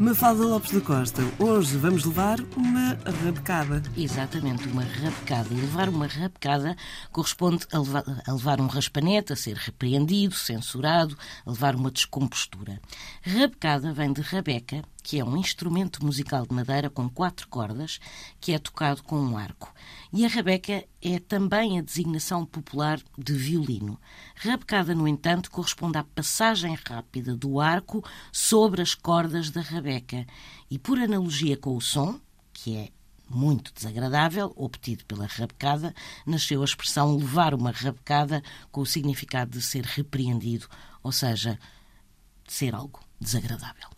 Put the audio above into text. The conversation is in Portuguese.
Mafalda Lopes da Costa, hoje vamos levar uma rabecada. Exatamente, uma rabecada. E levar uma rabecada corresponde a levar, a levar um raspanete, a ser repreendido, censurado, a levar uma descompostura. Rabecada vem de rabeca, que é um instrumento musical de madeira com quatro cordas, que é tocado com um arco. E a rabeca é também a designação popular de violino. Rabecada, no entanto, corresponde à passagem rápida do arco sobre as cordas da rabeca. E por analogia com o som, que é muito desagradável, obtido pela rabecada, nasceu a expressão levar uma rabecada com o significado de ser repreendido, ou seja, de ser algo desagradável.